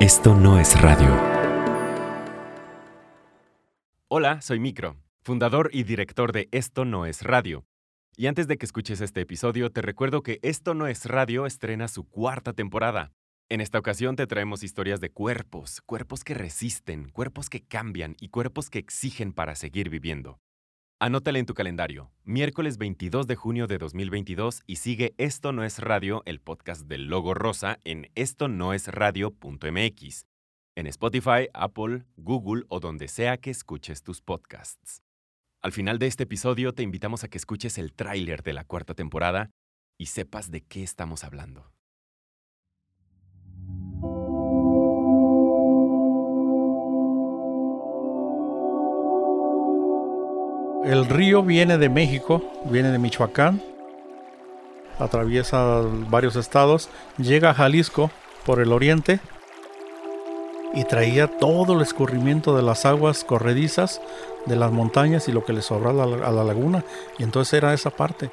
Esto no es radio. Hola, soy Micro, fundador y director de Esto no es radio. Y antes de que escuches este episodio, te recuerdo que Esto no es radio estrena su cuarta temporada. En esta ocasión te traemos historias de cuerpos, cuerpos que resisten, cuerpos que cambian y cuerpos que exigen para seguir viviendo. Anótale en tu calendario, miércoles 22 de junio de 2022 y sigue Esto no es radio, el podcast del logo rosa en esto no es radio.mx, en Spotify, Apple, Google o donde sea que escuches tus podcasts. Al final de este episodio te invitamos a que escuches el tráiler de la cuarta temporada y sepas de qué estamos hablando. El río viene de México, viene de Michoacán, atraviesa varios estados, llega a Jalisco por el oriente y traía todo el escurrimiento de las aguas corredizas de las montañas y lo que le sobraba a la, laguna. Y entonces era esa parte.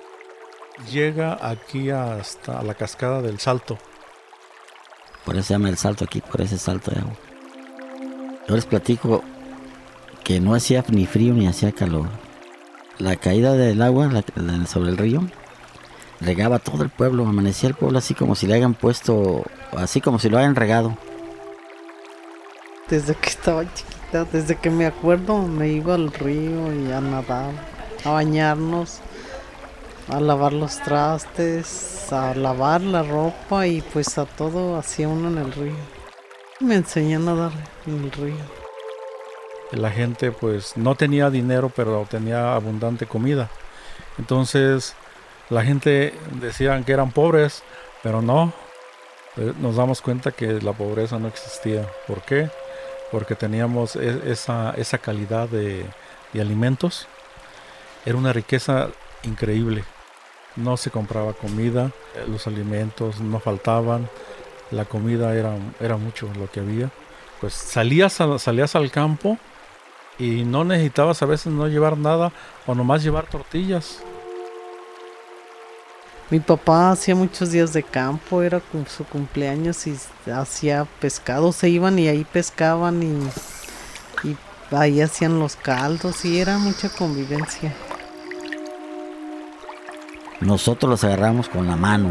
Llega aquí hasta la cascada del Salto. Por eso se llama el salto aquí, por ese salto de agua. Yo les platico que no hacía ni frío ni hacía calor. La caída del agua sobre el río regaba todo el pueblo, amanecía el pueblo así como si le hayan puesto, así como si lo hayan regado. Desde que estaba chiquita, desde que me acuerdo, me iba al río y a nadar, a bañarnos, a lavar los trastes, a lavar la ropa y pues a todo hacía uno en el río. Me enseñé a nadar en el río. La gente pues no tenía dinero, pero tenía abundante comida. Entonces la gente decían que eran pobres, pero no. Eh, Nos damos cuenta que la pobreza no existía. ¿Por qué? Porque teníamos e- esa, esa calidad de, de alimentos. Era una riqueza increíble. No se compraba comida, eh, los alimentos no faltaban, la comida era, era mucho lo que había. Pues salías, salías al campo y no necesitabas a veces no llevar nada o nomás llevar tortillas. Mi papá hacía muchos días de campo, era su cumpleaños y hacía pescado, se iban y ahí pescaban y, y ahí hacían los caldos y era mucha convivencia. Nosotros los agarramos con la mano,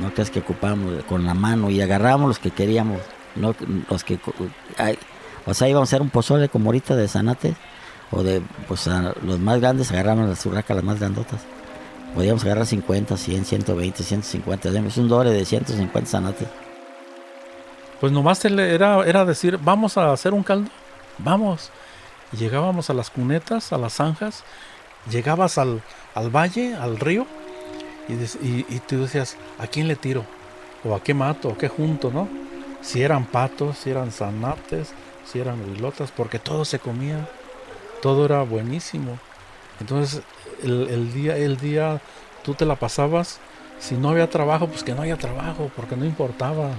no crees que ocupamos con la mano y agarramos los que queríamos, no los que, ay, o sea, íbamos a hacer un pozole como ahorita de zanates o de, pues los más grandes agarramos las urracas, las más grandotas. Podíamos agarrar 50, 100, 120, 150, es un doble de 150 zanates. Pues nomás era, era decir, vamos a hacer un caldo, vamos. Llegábamos a las cunetas, a las zanjas, llegabas al, al valle, al río, y, y tú decías, ¿a quién le tiro? ¿O a qué mato? ¿O qué junto? ¿No? Si eran patos, si eran zanates, si eran huilotas, porque todo se comía, todo era buenísimo. Entonces, el, día, el día, tú te la pasabas, si no había trabajo, pues que no haya trabajo, porque no importaba.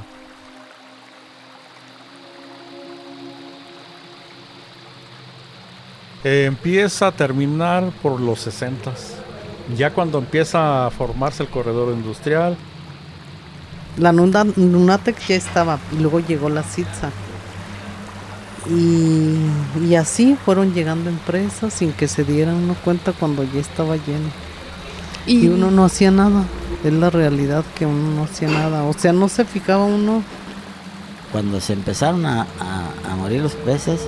Empieza a terminar por los 60 Ya cuando empieza a formarse el corredor industrial, La Nunatec ya estaba y luego llegó la Citza. Y, y así fueron llegando empresas sin que se dieran uno cuenta cuando ya estaba lleno. Y, uno no hacía nada. Es la realidad que uno no hacía nada. O sea, no se fijaba uno. Cuando se empezaron a, a- a morir los peces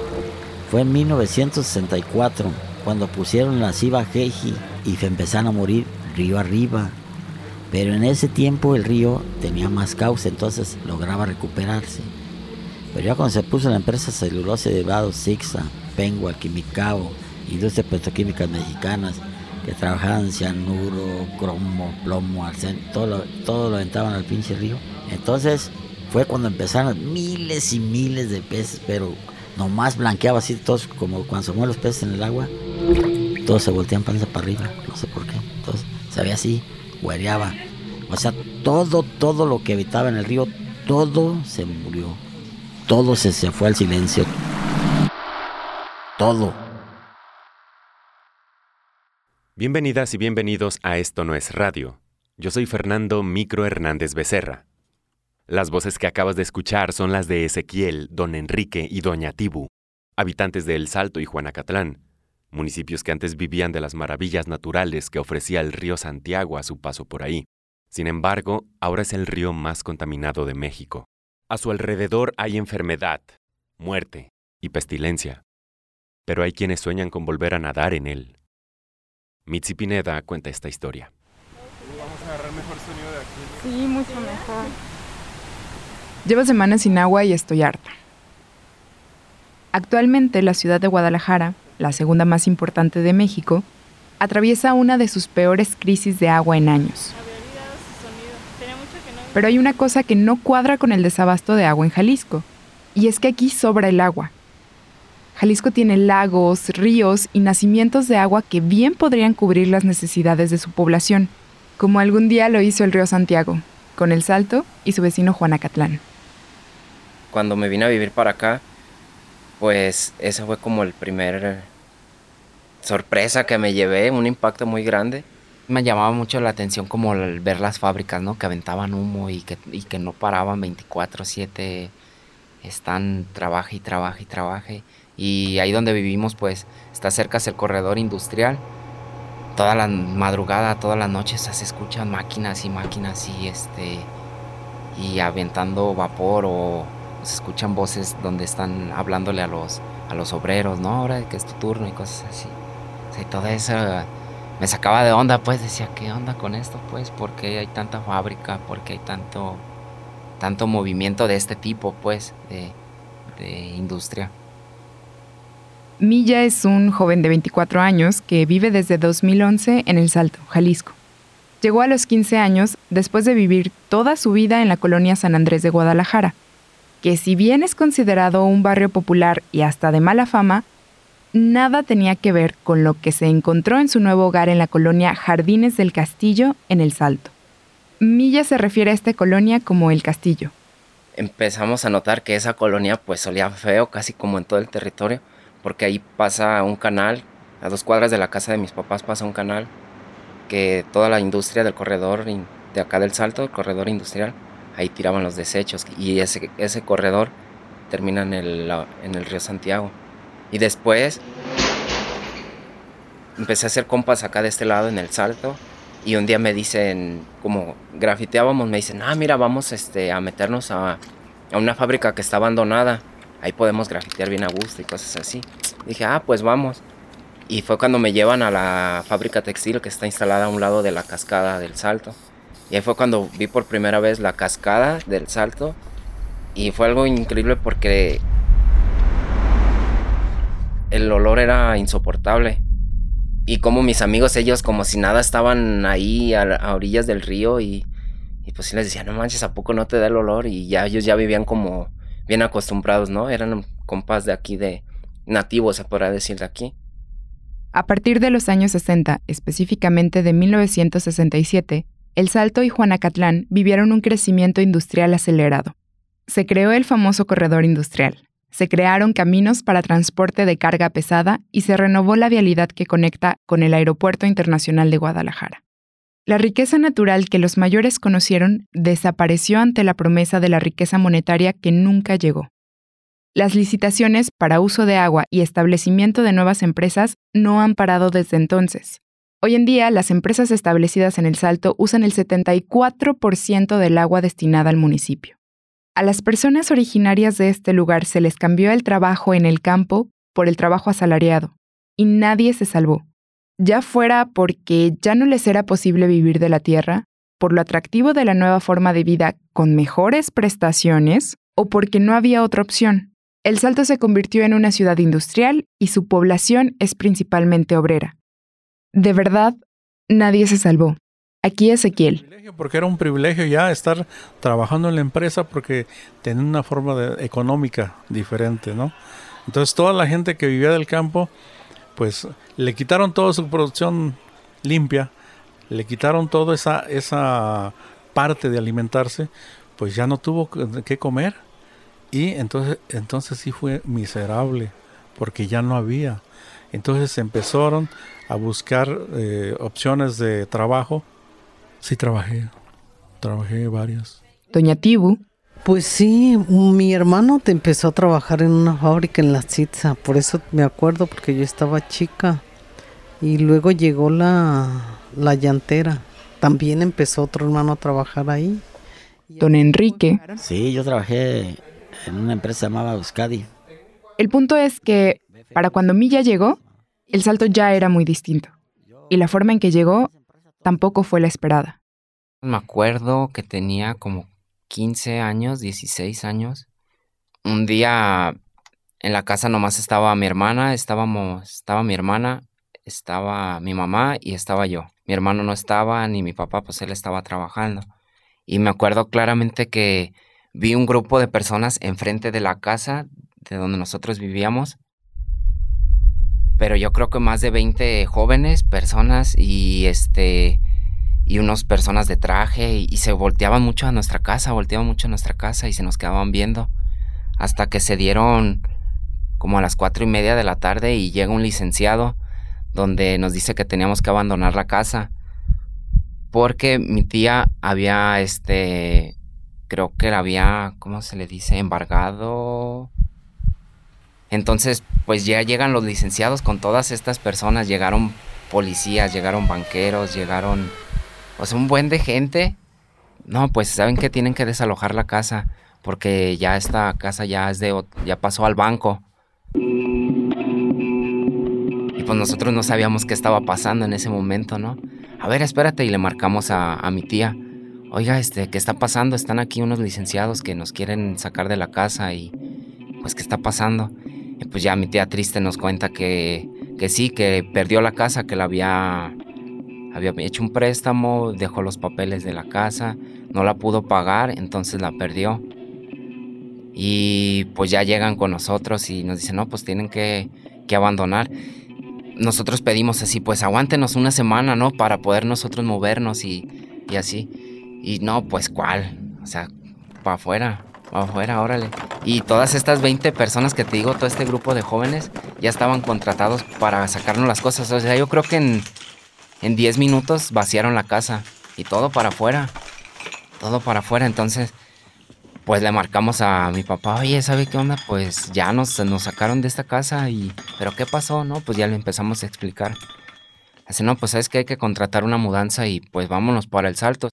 fue en 1964, cuando pusieron la Ciba Heiji y se empezaron a morir río arriba. Pero en ese tiempo el río tenía más cauce, entonces lograba recuperarse. Pero ya cuando se puso la empresa celulosa de derivados Sixa, Pengua, Quimicao, Industria Petroquímicas Mexicanas, que trabajaban cianuro, cromo, plomo, arsen, todo lo, todo lo aventaban al pinche río. Entonces fue cuando empezaron miles y miles de peces, pero nomás blanqueaba así todos, como cuando se mueven los peces en el agua, todos se voltean panza para arriba, no sé por qué. Entonces se veía así, huereaba. O sea, todo, todo lo que habitaba en el río, todo se murió. Todo se, se fue al silencio. Todo. Bienvenidas y bienvenidos a Esto no es radio. Yo soy Fernando Micro Hernández Becerra. Las voces que acabas de escuchar son las de Ezequiel, don Enrique y doña Tibu, habitantes de El Salto y Juanacatlán, municipios que antes vivían de las maravillas naturales que ofrecía el río Santiago a su paso por ahí. Sin embargo, ahora es el río más contaminado de México. A su alrededor hay enfermedad, muerte y pestilencia. Pero hay quienes sueñan con volver a nadar en él. Mitzi Pineda cuenta esta historia. Vamos a agarrar mejor sonido de aquí. Sí, mucho mejor. Llevo semanas sin agua y estoy harta. Actualmente la ciudad de Guadalajara, la segunda más importante de México, atraviesa una de sus peores crisis de agua en años. Pero hay una cosa que no cuadra con el desabasto de agua en Jalisco, y es que aquí sobra el agua. Jalisco tiene lagos, ríos y nacimientos de agua que bien podrían cubrir las necesidades de su población, como algún día lo hizo el río Santiago, con El Salto y su vecino Juanacatlán. Cuando me vine a vivir para acá, pues ese fue como el primer sorpresa que me llevé, un impacto muy grande. Me llamaba mucho la atención como el ver las fábricas, ¿no? Que aventaban humo y que, y que no paraban 24/7, están trabaje y trabaje y trabaje. Y ahí donde vivimos, pues, está cerca el corredor industrial. Toda la madrugada, todas las noches se escuchan máquinas y máquinas y este y aventando vapor o se escuchan voces donde están hablándole a los a los obreros, ¿no? Ahora que es tu turno y cosas así. y todo eso me sacaba de onda, pues decía, ¿qué onda con esto? Pues, ¿por qué hay tanta fábrica? ¿Por qué hay tanto tanto movimiento de este tipo, pues, de, de industria? Milla es un joven de 24 años que vive desde 2011 en El Salto, Jalisco. Llegó a los 15 años después de vivir toda su vida en la colonia San Andrés de Guadalajara, que si bien es considerado un barrio popular y hasta de mala fama, nada tenía que ver con lo que se encontró en su nuevo hogar en la colonia Jardines del Castillo en El Salto. Milla se refiere a esta colonia como el Castillo. Empezamos a notar que esa colonia pues solía feo casi como en todo el territorio porque ahí pasa un canal, a dos cuadras de la casa de mis papás pasa un canal, que toda la industria del corredor de acá del Salto, el corredor industrial, ahí tiraban los desechos y ese, ese corredor termina en el, en el río Santiago. Y después empecé a hacer compas acá de este lado en el Salto y un día me dicen, como grafiteábamos, me dicen, ah, mira, vamos este, a meternos a, a una fábrica que está abandonada ahí podemos grafitear bien a gusto y cosas así. Dije, ah, pues vamos. Y fue cuando me llevan a la fábrica textil que está instalada a un lado de la cascada del Salto. Y ahí fue cuando vi por primera vez la cascada del Salto. Y fue algo increíble porque el olor era insoportable. Y como mis amigos, ellos como si nada estaban ahí a, orillas del río y, pues sí les decía, no manches, ¿a poco no te da el olor? Y ya ellos ya vivían como bien acostumbrados, ¿no? Eran compas de aquí, de nativos, se podrá decir de aquí. A partir de los años 60, específicamente de 1967, El Salto y Juanacatlán vivieron un crecimiento industrial acelerado. Se creó el famoso corredor industrial, se crearon caminos para transporte de carga pesada y se renovó la vialidad que conecta con el Aeropuerto Internacional de Guadalajara. La riqueza natural que los mayores conocieron desapareció ante la promesa de la riqueza monetaria que nunca llegó. Las licitaciones para uso de agua y establecimiento de nuevas empresas no han parado desde entonces. Hoy en día, las empresas establecidas en El Salto usan el 74% del agua destinada al municipio. A las personas originarias de este lugar se les cambió el trabajo en el campo por el trabajo asalariado, y nadie se salvó ya fuera porque ya no les era posible vivir de la tierra, por lo atractivo de la nueva forma de vida con mejores prestaciones o porque no había otra opción. El Salto se convirtió en una ciudad industrial y su población es principalmente obrera. De verdad, nadie se salvó. Aquí Ezequiel. Porque era un privilegio ya estar trabajando en la empresa porque tenía una forma económica diferente, ¿no? Entonces toda la gente que vivía del campo pues le quitaron toda su producción limpia, le quitaron toda esa, esa parte de alimentarse, pues ya no tuvo que comer. Y entonces, entonces sí fue miserable, porque ya no había. Entonces empezaron a buscar eh, opciones de trabajo. Sí trabajé, trabajé varias. Doña Tibu. Pues sí, mi hermano te empezó a trabajar en una fábrica en la Citza, por eso me acuerdo, porque yo estaba chica. Y luego llegó la, la llantera. También empezó otro hermano a trabajar ahí. Don Enrique. Sí, yo trabajé en una empresa llamada Euskadi. El punto es que para cuando Milla llegó, el salto ya era muy distinto. Y la forma en que llegó tampoco fue la esperada. Me acuerdo que tenía como 15 años, 16 años. Un día en la casa nomás estaba mi hermana, estábamos, estaba mi hermana, estaba mi mamá y estaba yo. Mi hermano no estaba, ni mi papá, pues él estaba trabajando. Y me acuerdo claramente que vi un grupo de personas enfrente de la casa de donde nosotros vivíamos. Pero yo creo que más de 20 jóvenes, personas y este y unas personas de traje y, se volteaban mucho a nuestra casa, volteaban mucho a nuestra casa y se nos quedaban viendo hasta que se dieron como a las cuatro y media de la tarde y llega un licenciado donde nos dice que teníamos que abandonar la casa porque mi tía había este creo que la había cómo se le dice embargado entonces pues ya llegan los licenciados con todas estas personas llegaron policías llegaron banqueros llegaron o un buen de gente. No, pues saben que tienen que desalojar la casa porque ya esta casa ya es de ya pasó al banco. Y pues nosotros no sabíamos qué estaba pasando en ese momento, ¿no? A ver, espérate y le marcamos a, a mi tía. Oiga, este, ¿qué está pasando? Están aquí unos licenciados que nos quieren sacar de la casa y pues ¿qué está pasando? Y pues ya mi tía triste nos cuenta que, que sí, que perdió la casa, que la había había hecho un préstamo, dejó los papeles de la casa, no la pudo pagar, entonces la perdió. Y pues ya llegan con nosotros y nos dicen, no, pues tienen que, abandonar. Nosotros pedimos así, pues aguántenos una semana, ¿no? Para poder nosotros movernos y, y así. Y no, pues cuál. O sea, para afuera, para afuera, órale. Y todas estas 20 personas que te digo, todo este grupo de jóvenes, ya estaban contratados para sacarnos las cosas. O sea, yo creo que en, en 10 minutos vaciaron la casa y todo para afuera. Todo para afuera. Entonces, pues le marcamos a mi papá, oye, ¿sabe qué onda? Pues ya nos, nos sacaron de esta casa y... ¿Pero qué pasó? No, pues ya le empezamos a explicar. Así, no, pues sabes que hay que contratar una mudanza y pues vámonos para el salto.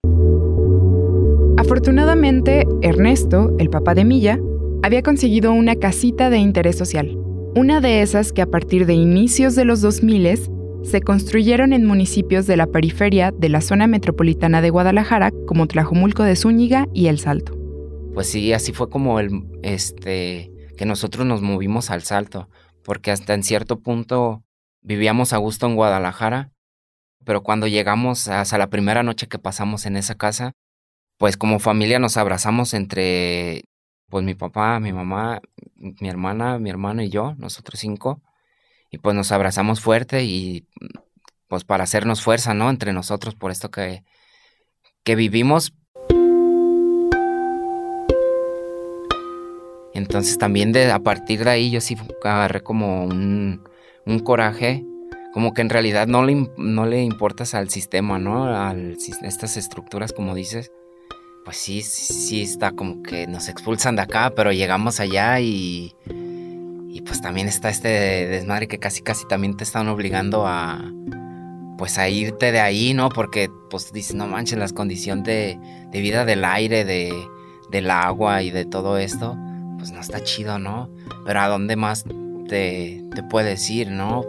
Afortunadamente, Ernesto, el papá de Milla, había conseguido una casita de interés social. Una de esas que a partir de inicios de los 2000 se construyeron en municipios de la periferia de la zona metropolitana de Guadalajara, como Tlajomulco de Zúñiga y El Salto. Pues sí, así fue como el, este, que nosotros nos movimos al Salto, porque hasta en cierto punto vivíamos a gusto en Guadalajara, pero cuando llegamos hasta la primera noche que pasamos en esa casa, pues como familia nos abrazamos entre, pues mi papá, mi mamá, mi hermana, mi hermano y yo, nosotros cinco, y pues nos abrazamos fuerte y pues para hacernos fuerza, ¿no? Entre nosotros por esto que, que vivimos. Entonces también de, a partir de ahí yo sí agarré como un, un coraje, como que en realidad no le, no le importas al sistema, ¿no? A estas estructuras, como dices. Pues sí, sí está como que nos expulsan de acá, pero llegamos allá y y pues también está este desmadre que casi casi también te están obligando a pues a irte de ahí, ¿no? Porque pues dices, no manches, las condiciones de, vida del aire, de, del agua y de todo esto, pues no está chido, ¿no? Pero a dónde más te, te puedes ir, ¿no?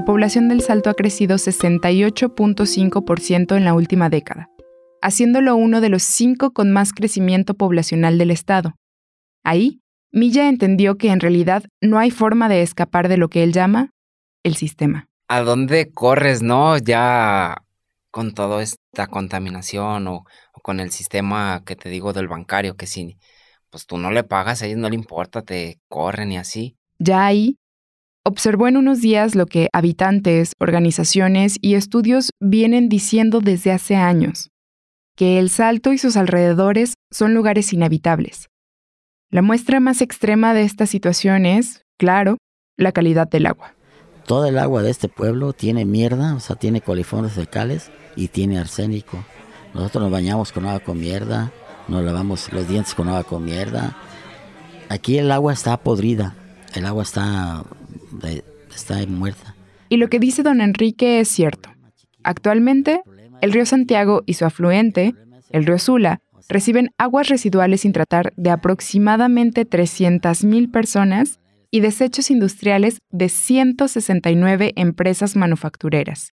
La población del Salto ha crecido 68.5% en la última década, haciéndolo uno de los cinco con más crecimiento poblacional del estado. Ahí, Milla entendió que en realidad no hay forma de escapar de lo que él llama el sistema. ¿A dónde corres, no? Ya con toda esta contaminación o, o, con el sistema que te digo del bancario, que si pues tú no le pagas, a ellos no le importa, te corren y así. Ya ahí, Observó en unos días lo que habitantes, organizaciones y estudios vienen diciendo desde hace años, que el Salto y sus alrededores son lugares inhabitables. La muestra más extrema de esta situación es, claro, la calidad del agua. Todo el agua de este pueblo tiene mierda, o sea, tiene coliformes fecales y tiene arsénico. Nosotros nos bañamos con agua con mierda, nos lavamos los dientes con agua con mierda. Aquí el agua está podrida, el agua está, Y lo que dice don Enrique es cierto. Actualmente, el río Santiago y su afluente, el río Sula, reciben aguas residuales sin tratar de aproximadamente 300.000 personas y desechos industriales de 169 empresas manufactureras.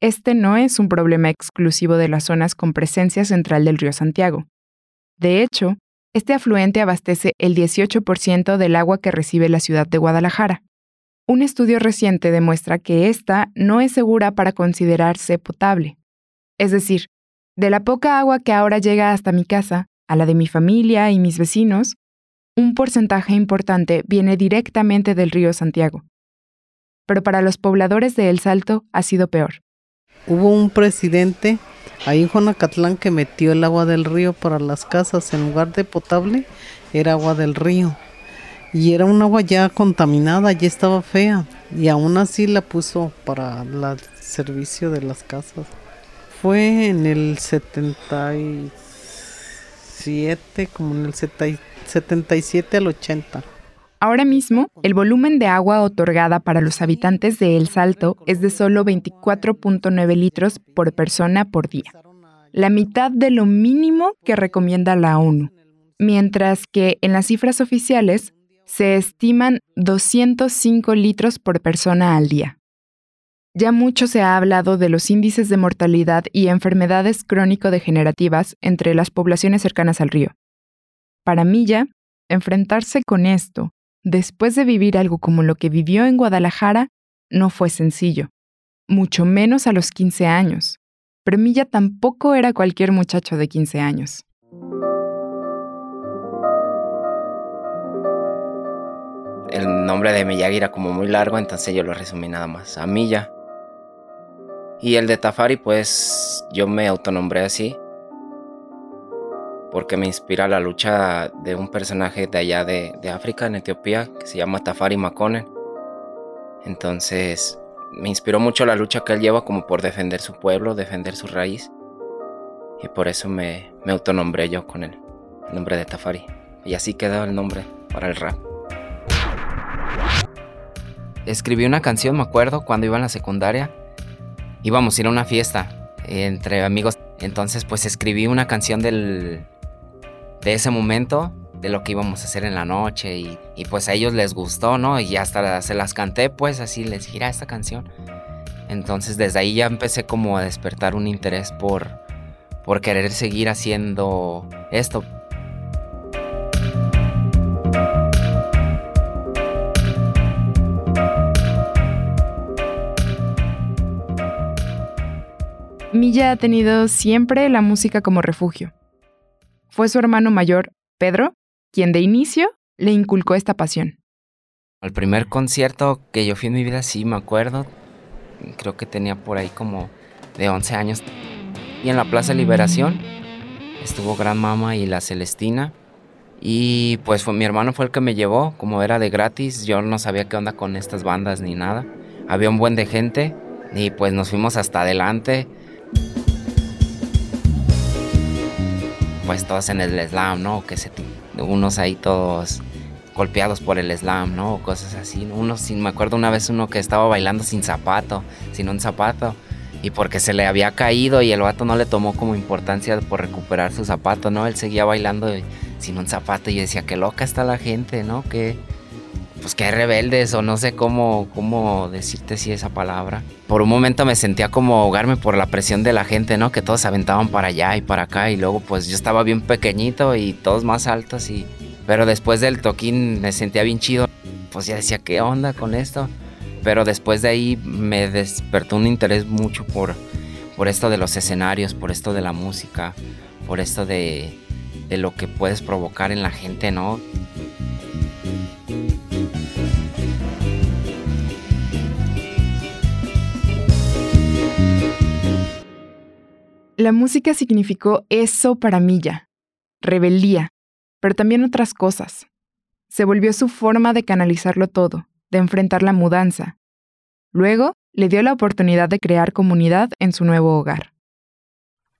Este no es un problema exclusivo de las zonas con presencia central del río Santiago. De hecho, este afluente abastece el 18% del agua que recibe la ciudad de Guadalajara. Un estudio reciente demuestra que esta no es segura para considerarse potable. Es decir, de la poca agua que ahora llega hasta mi casa, a la de mi familia y mis vecinos, un porcentaje importante viene directamente del río Santiago. Pero para los pobladores de El Salto ha sido peor. Hubo un presidente ahí en Juanacatlán que metió el agua del río para las casas en lugar de potable, era agua del río. Y era un agua ya contaminada, ya estaba fea. Y aún así la puso para el servicio de las casas. Fue en el 77, como en el 77 77 al 80. Ahora mismo, el volumen de agua otorgada para los habitantes de El Salto es de solo 24.9 litros por persona por día, la mitad de lo mínimo que recomienda la ONU, mientras que en las cifras oficiales se estiman 205 litros por persona al día. Ya mucho se ha hablado de los índices de mortalidad y enfermedades crónico-degenerativas entre las poblaciones cercanas al río. Para Milla, enfrentarse con esto, después de vivir algo como lo que vivió en Guadalajara, no fue sencillo, mucho menos a los 15 años. Pero Milla tampoco era cualquier muchacho de 15 años. El nombre de Miyagi era como muy largo, entonces yo lo resumí nada más a Milla. Y el de Tafari, pues yo me autonombré así porque me inspira la lucha de un personaje de allá de, África, en Etiopía, que se llama Tafari Makonnen. Entonces, me inspiró mucho la lucha que él lleva como por defender su pueblo, defender su raíz. Y por eso me, me autonombré yo con el, el nombre de Tafari. Y así quedó el nombre para el rap. Escribí una canción, me acuerdo, cuando iba en la secundaria. Íbamos a ir a una fiesta entre amigos. Entonces, pues escribí una canción del, de ese momento, de lo que íbamos a hacer en la noche y, pues a ellos les gustó, ¿no? Y hasta se las canté, pues así les gira esta canción. Entonces desde ahí ya empecé como a despertar un interés por, por querer seguir haciendo esto. Milla ha tenido siempre la música como refugio fue su hermano mayor, Pedro, quien de inicio le inculcó esta pasión. El primer concierto que yo fui en mi vida, sí me acuerdo. Creo que tenía por ahí como de 11 años. Y en la Plaza Liberación estuvo Gran Mama y la Celestina. Y pues fue, mi hermano fue el que me llevó, como era de gratis, yo no sabía qué onda con estas bandas ni nada. Había un buen de gente y pues nos fuimos hasta adelante. Pues todos en el slam, ¿no? Que se, unos ahí todos golpeados por el slam, ¿no? Cosas así. Uno, sin, me acuerdo una vez uno que estaba bailando sin zapato, sin un zapato. Y porque se le había caído y el vato no le tomó como importancia por recuperar su zapato, ¿no? Él seguía bailando sin un zapato y decía, qué loca está la gente, ¿no? Que pues que rebeldes o no sé cómo, cómo decirte si esa palabra. Por un momento me sentía como ahogarme por la presión de la gente, ¿no? Que todos se aventaban para allá y para acá y luego pues yo estaba bien pequeñito y todos más altos y... Pero después del toquín me sentía bien chido. Pues ya decía, ¿qué onda con esto? Pero después de ahí me despertó un interés mucho por, por esto de los escenarios, por esto de la música, por esto de, de lo que puedes provocar en la gente, ¿no? La música significó eso para Milla, rebeldía, pero también otras cosas. Se volvió su forma de canalizarlo todo, de enfrentar la mudanza. Luego, le dio la oportunidad de crear comunidad en su nuevo hogar.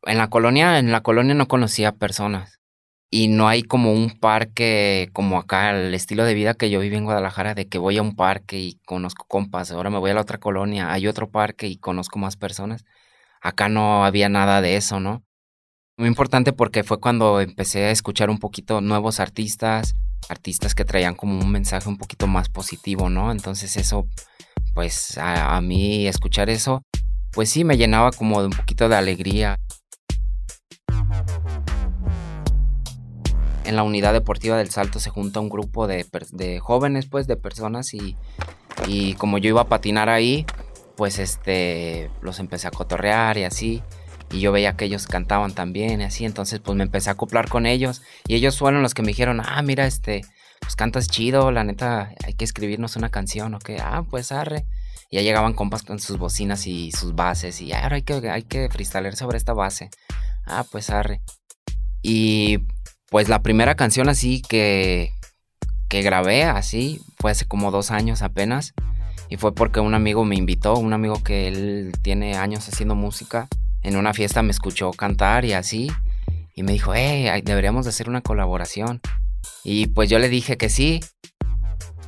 En la colonia, en la colonia no conocía personas. Y no hay como un parque como acá, el estilo de vida que yo viví en Guadalajara, de que voy a un parque y conozco compas, ahora me voy a la otra colonia, hay otro parque y conozco más personas. Acá no había nada de eso, ¿no? Muy importante porque fue cuando empecé a escuchar un poquito nuevos artistas, artistas que traían como un mensaje un poquito más positivo, ¿no? Entonces eso, pues a, mí escuchar eso, pues sí me llenaba como de un poquito de alegría. en la unidad deportiva del Salto se junta un grupo de, jóvenes, pues, de personas y, y, como yo iba a patinar ahí, pues, este, los empecé a cotorrear y así. Y yo veía que ellos cantaban también y así, entonces pues me empecé a acoplar con ellos. Y ellos fueron los que me dijeron, ah, mira, este, pues cantas chido, la neta, hay que escribirnos una canción, ¿o qué? Ah, pues arre. Y ya llegaban compas con sus bocinas y sus bases y ahora hay que, hay que sobre esta base. Ah, pues arre. Y pues la primera canción así que, que grabé así fue hace como dos años apenas. Y fue porque un amigo me invitó, un amigo que él tiene años haciendo música. En una fiesta me escuchó cantar y así. Y me dijo, hey, deberíamos de hacer una colaboración. Y pues yo le dije que sí.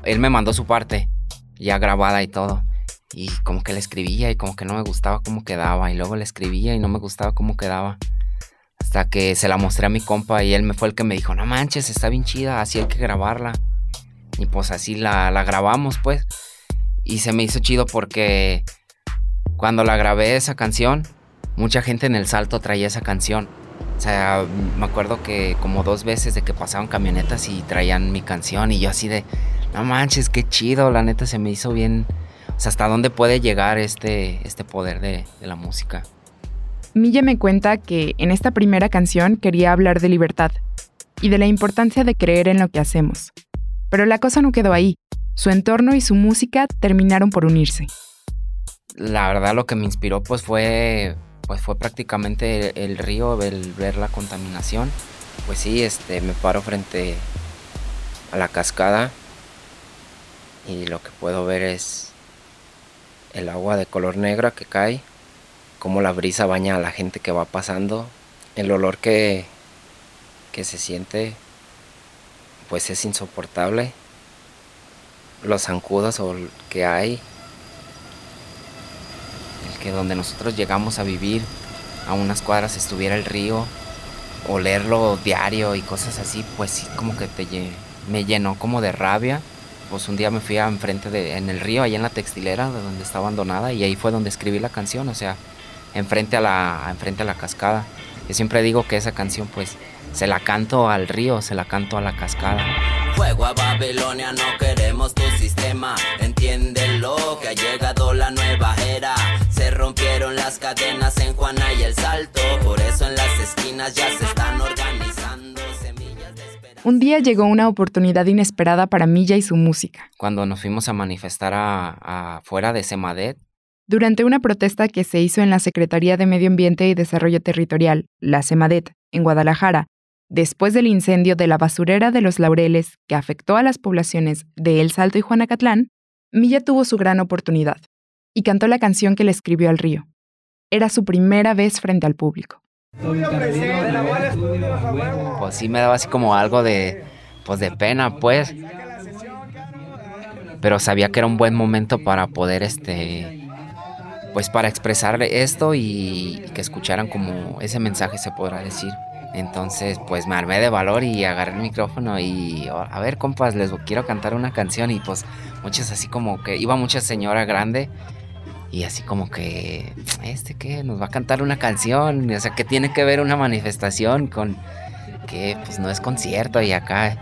Él me mandó su parte, ya grabada y todo. Y como que le escribía y como que no me gustaba cómo quedaba. Y luego le escribía y no me gustaba cómo quedaba. Hasta que se la mostré a mi compa y él me fue el que me dijo, no manches, está bien chida, así hay que grabarla. Y pues así la, la grabamos pues. Y se me hizo chido porque cuando la grabé esa canción, mucha gente en el salto traía esa canción. O sea, me acuerdo que como dos veces de que pasaban camionetas y traían mi canción y yo así de, no manches, qué chido, la neta se me hizo bien. O sea, hasta dónde puede llegar este, este poder de, de la música. Milla me cuenta que en esta primera canción quería hablar de libertad y de la importancia de creer en lo que hacemos. Pero la cosa no quedó ahí. Su entorno y su música terminaron por unirse. La verdad lo que me inspiró pues fue pues fue prácticamente el, río, el ver la contaminación. Pues sí, este me paro frente a la cascada y lo que puedo ver es el agua de color negra que cae cómo la brisa baña a la gente que va pasando, el olor que, que se siente pues es insoportable, los zancudos o que hay, el que donde nosotros llegamos a vivir a unas cuadras estuviera el río, olerlo diario y cosas así, pues sí como que te, me llenó como de rabia. Pues un día me fui a enfrente de, en el río, ahí en la textilera, donde está abandonada, y ahí fue donde escribí la canción, o sea, enfrente a la, enfrente a la cascada. Yo siempre digo que esa canción pues se la canto al río, se la canto a la cascada. Fuego a Babilonia, no queremos tu entiéndelo que ha llegado la nueva era. Se rompieron las cadenas en Juana y el Salto, por eso en las esquinas ya se están organizando semillas de esperanza. Un día llegó una oportunidad inesperada para Milla y su música. Cuando nos fuimos a manifestar afuera de Semadet, durante una protesta que se hizo en la Secretaría de Medio Ambiente y Desarrollo Territorial, la CEMADET, en Guadalajara, después del incendio de la basurera de los Laureles que afectó a las poblaciones de El Salto y Juanacatlán, Milla tuvo su gran oportunidad y cantó la canción que le escribió al río. Era su primera vez frente al público. Pues sí me daba así como algo de, pues de pena, pues. Pero sabía que era un buen momento para poder este pues para expresar esto y, que escucharan como ese mensaje se podrá decir. Entonces, pues me armé de valor y agarré el micrófono y a ver, compas, les quiero cantar una canción y pues muchas así como que iba mucha señora grande y así como que este que nos va a cantar una canción, o sea, que tiene que ver una manifestación con que pues no es concierto y acá.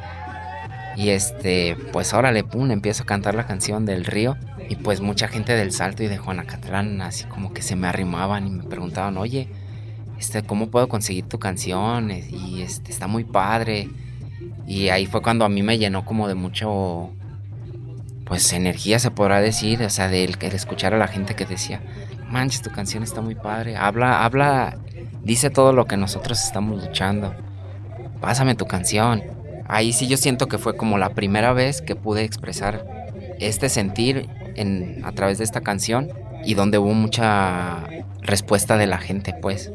Y este, pues órale, pum, empiezo a cantar la canción del río. Y pues mucha gente del Salto y de Juanacatlán así como que se me arrimaban y me preguntaban, oye, este, ¿cómo puedo conseguir tu canción? Y este, está muy padre. Y ahí fue cuando a mí me llenó como de mucho, pues energía se podrá decir, o sea, de el, escuchar a la gente que decía, manches, tu canción está muy padre, habla, habla, dice todo lo que nosotros estamos luchando, pásame tu canción. Ahí sí yo siento que fue como la primera vez que pude expresar este sentir en, a través de esta canción y donde hubo mucha respuesta de la gente, pues.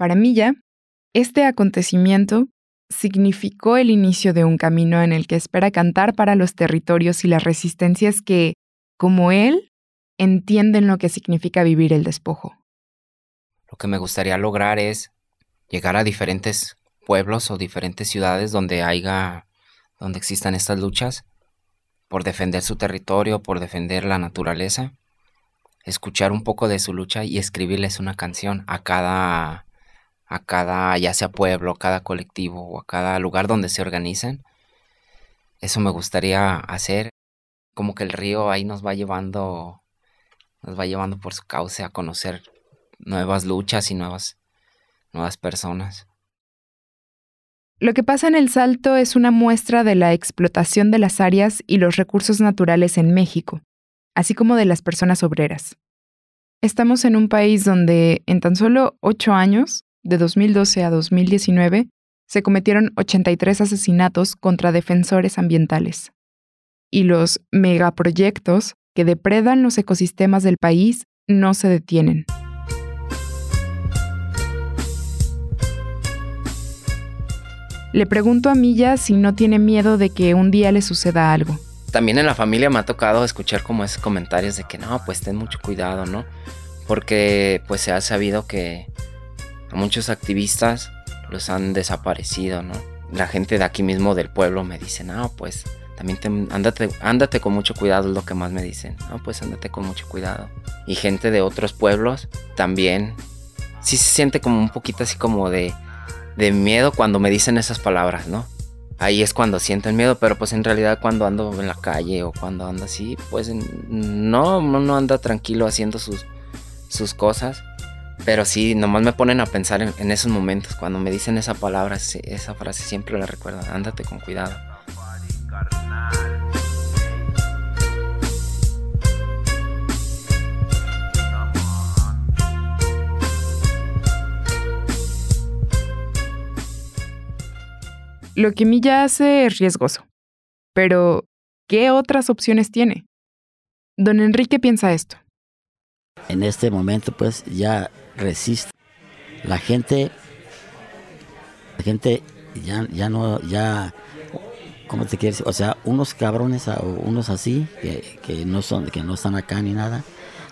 Para Milla, este acontecimiento significó el inicio de un camino en el que espera cantar para los territorios y las resistencias que, como él, entienden lo que significa vivir el despojo. Lo que me gustaría lograr es llegar a diferentes pueblos o diferentes ciudades donde haya, donde existan estas luchas por defender su territorio, por defender la naturaleza, escuchar un poco de su lucha y escribirles una canción a cada, a cada, ya sea pueblo, cada colectivo o a cada lugar donde se organizan. Eso me gustaría hacer, como que el río ahí nos va llevando, nos va llevando por su cauce a conocer nuevas luchas y nuevas, nuevas personas. Lo que pasa en el Salto es una muestra de la explotación de las áreas y los recursos naturales en México, así como de las personas obreras. Estamos en un país donde en tan solo ocho años, de 2012 a 2019, se cometieron 83 asesinatos contra defensores ambientales. Y los megaproyectos que depredan los ecosistemas del país no se detienen. Le pregunto a Milla si no tiene miedo de que un día le suceda algo. También en la familia me ha tocado escuchar como esos comentarios de que no, pues ten mucho cuidado, ¿no? Porque pues se ha sabido que a muchos activistas los han desaparecido, ¿no? La gente de aquí mismo del pueblo me dice, no, pues también te, ándate, con mucho cuidado, es lo que más me dicen. No, pues ándate con mucho cuidado. Y gente de otros pueblos también sí se siente como un poquito así como de de miedo cuando me dicen esas palabras, ¿no? Ahí es cuando sienten miedo, pero pues en realidad cuando ando en la calle o cuando ando así, pues no, no anda tranquilo haciendo sus, sus cosas. Pero sí, nomás me ponen a pensar en, en esos momentos, cuando me dicen esa palabra, esa frase siempre la recuerdo, ándate con cuidado. Lo que Milla hace es riesgoso. Pero, ¿qué otras opciones tiene? Don Enrique piensa esto. En este momento, pues, ya resiste. La gente, la gente ya, ya no, ya, ¿cómo te quieres? O sea, unos cabrones unos así, que, que, no son, que no están acá ni nada,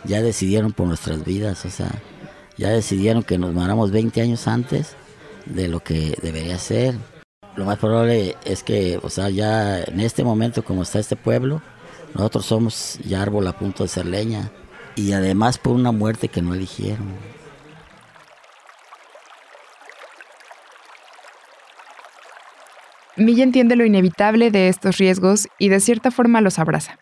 ya decidieron por nuestras vidas, o sea, ya decidieron que nos moramos 20 años antes de lo que debería ser. Lo más probable es que, o sea, ya en este momento como está este pueblo, nosotros somos ya árbol a punto de ser leña y además por una muerte que no eligieron. Milla entiende lo inevitable de estos riesgos y de cierta forma los abraza.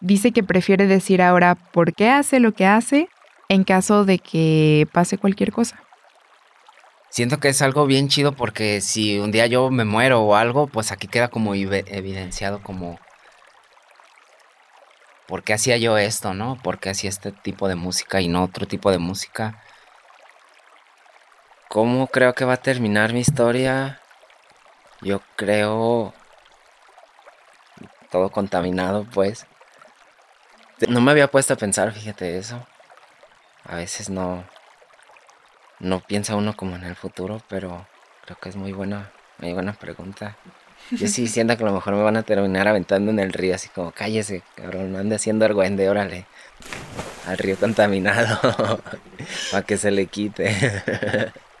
Dice que prefiere decir ahora por qué hace lo que hace en caso de que pase cualquier cosa siento que es algo bien chido porque si un día yo me muero o algo, pues aquí queda como evidenciado como por qué hacía yo esto, ¿no? ¿Por qué hacía este tipo de música y no otro tipo de música? ¿Cómo creo que va a terminar mi historia? Yo creo todo contaminado, pues. No me había puesto a pensar, fíjate eso. A veces no no piensa uno como en el futuro, pero creo que es muy buena, muy buena pregunta. Yo sí siento que a lo mejor me van a terminar aventando en el río, así como cállese, cabrón, no ande haciendo argüende, órale. Al río contaminado, para que se le quite.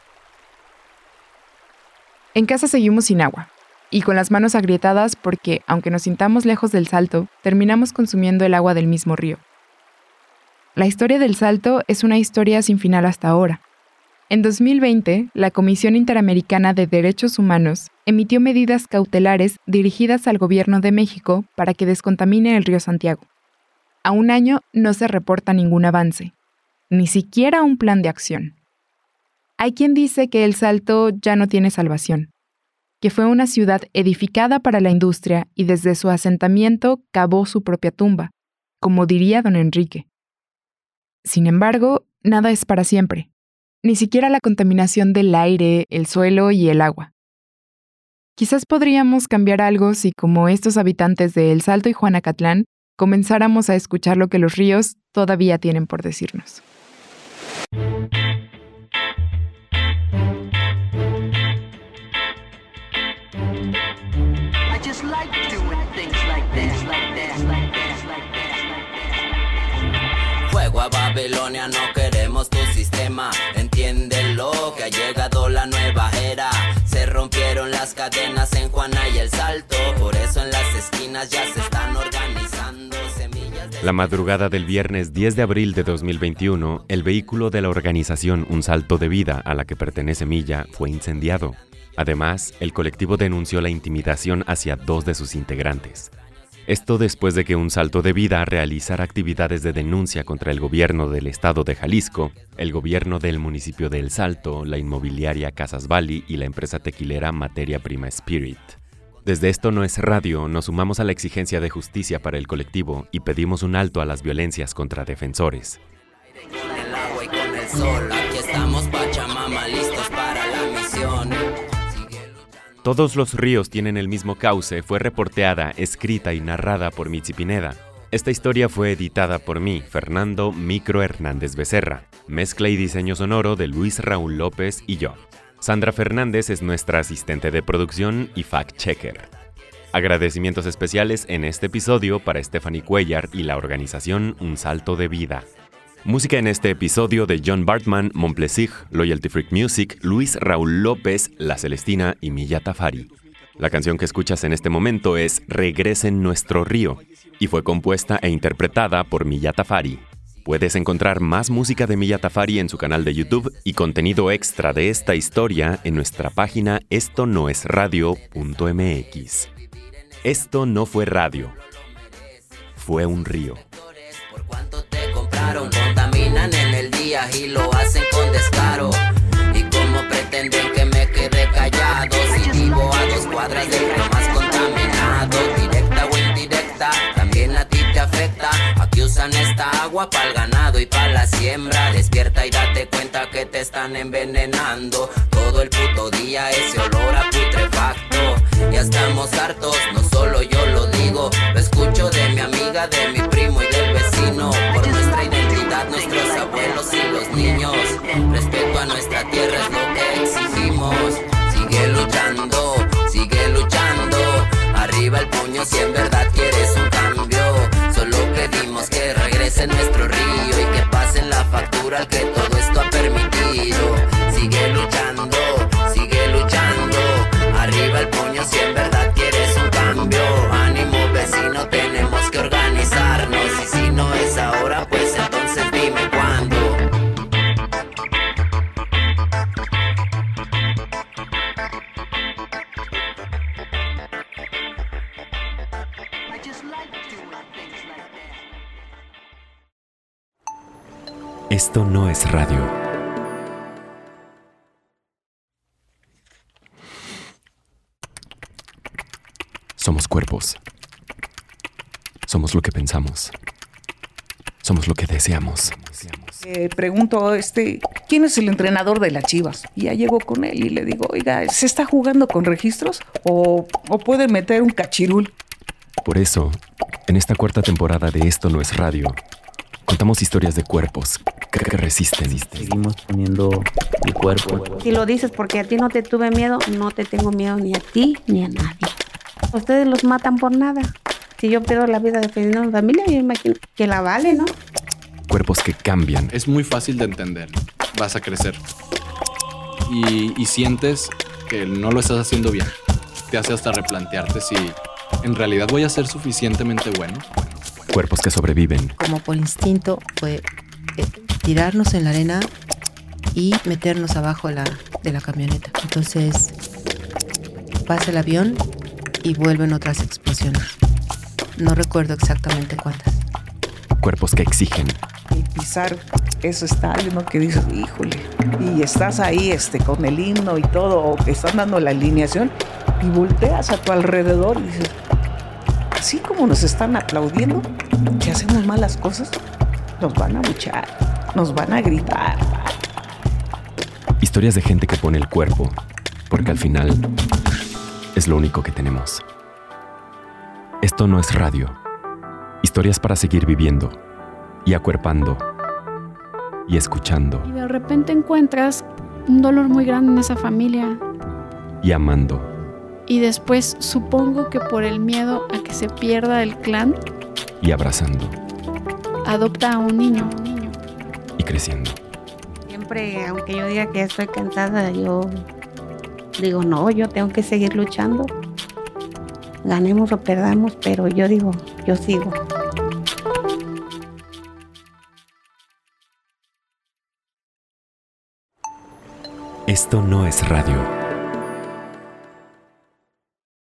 en casa seguimos sin agua y con las manos agrietadas porque, aunque nos sintamos lejos del salto, terminamos consumiendo el agua del mismo río. La historia del salto es una historia sin final hasta ahora. En 2020, la Comisión Interamericana de Derechos Humanos emitió medidas cautelares dirigidas al Gobierno de México para que descontamine el río Santiago. A un año no se reporta ningún avance, ni siquiera un plan de acción. Hay quien dice que El Salto ya no tiene salvación, que fue una ciudad edificada para la industria y desde su asentamiento cavó su propia tumba, como diría don Enrique. Sin embargo, nada es para siempre ni siquiera la contaminación del aire, el suelo y el agua. Quizás podríamos cambiar algo si, como estos habitantes de El Salto y Juanacatlán, comenzáramos a escuchar lo que los ríos todavía tienen por decirnos. Babilonia, no queremos tu sistema. Entiéndelo que ha llegado la nueva era. Se rompieron las cadenas en Juana y el Salto. Por eso en las esquinas ya se están organizando semillas. de- La madrugada del viernes 10 de abril de 2021, el vehículo de la organización Un Salto de Vida a la que pertenece Milla fue incendiado. Además, el colectivo denunció la intimidación hacia dos de sus integrantes. Esto después de que Un Salto de Vida realizara actividades de denuncia contra el gobierno del estado de Jalisco, el gobierno del municipio de El Salto, la inmobiliaria Casas Valley y la empresa tequilera Materia Prima Spirit. Desde esto no es radio, nos sumamos a la exigencia de justicia para el colectivo y pedimos un alto a las violencias contra defensores. Todos los ríos tienen el mismo cauce fue reporteada, escrita y narrada por Mitzi Pineda. Esta historia fue editada por mí, Fernando Micro Hernández Becerra. Mezcla y diseño sonoro de Luis Raúl López y yo. Sandra Fernández es nuestra asistente de producción y fact-checker. Agradecimientos especiales en este episodio para Stephanie Cuellar y la organización Un Salto de Vida. Música en este episodio de John Bartman, Monplesig, Loyalty Freak Music, Luis Raúl López, La Celestina y Milla Tafari. La canción que escuchas en este momento es Regresa en nuestro río y fue compuesta e interpretada por Milla Tafari. Puedes encontrar más música de Milla Tafari en su canal de YouTube y contenido extra de esta historia en nuestra página esto. Esto no fue radio. Fue un río. En el día y lo hacen con descaro. Y como pretenden que me quede callado, si vivo a dos cuadras del más contaminado, directa o indirecta, también a ti te afecta. Aquí usan esta agua para el ganado y para la siembra. Despierta y date cuenta que te están envenenando. Todo el puto día ese olor a putrefacto. Ya estamos hartos, no solo yo lo digo, lo escucho de mi amiga, de mi primo y del vecino. Por nuestra identidad, nuestros abuelos y los niños. Respeto a nuestra tierra es lo que exigimos. Sigue luchando, sigue luchando. Arriba el puño si en verdad quieres un cambio. Solo pedimos que regrese nuestro río y que pasen la factura al que todo esto ha permitido. Sigue luchando, Esto no es radio. Somos cuerpos. Somos lo que pensamos. Somos lo que deseamos. Eh, pregunto, este, ¿quién es el entrenador de las Chivas? Y ya llego con él y le digo, oiga, ¿se está jugando con registros o, o puede meter un cachirul? Por eso, en esta cuarta temporada de Esto no es radio, contamos historias de cuerpos que, que resisten. Seguimos poniendo el cuerpo. Si lo dices porque a ti no te tuve miedo, no te tengo miedo ni a ti ni a nadie. Ustedes los matan por nada. Si yo pierdo la vida defendiendo a mi familia, yo imagino que la vale, ¿no? Cuerpos que cambian. Es muy fácil de entender. Vas a crecer. Y, y sientes que no lo estás haciendo bien. Te hace hasta replantearte si en realidad voy a ser suficientemente bueno. Cuerpos que sobreviven. como por instinto fue eh, tirarnos en la arena y meternos abajo de la, de la camioneta. Entonces pasa el avión y vuelven otras explosiones. No recuerdo exactamente cuántas. Cuerpos que exigen. Y pisar eso estadio, ¿no? Que dices, híjole. Y estás ahí este, con el himno y todo, o que están dando la alineación, y volteas a tu alrededor y dices, así como nos están aplaudiendo, que hacemos malas cosas, nos van a luchar, nos van a gritar. Historias de gente que pone el cuerpo. Porque al final, es lo único que tenemos. Esto no es radio. Historias para seguir viviendo y acuerpando y escuchando Y de repente encuentras un dolor muy grande en esa familia. y amando Y después supongo que por el miedo a que se pierda el clan, y abrazando adopta a un niño. Y creciendo. Siempre, aunque yo diga que estoy cansada, yo digo, no, yo tengo que seguir luchando. Ganemos o perdamos, pero yo digo, yo sigo. Esto no es radio.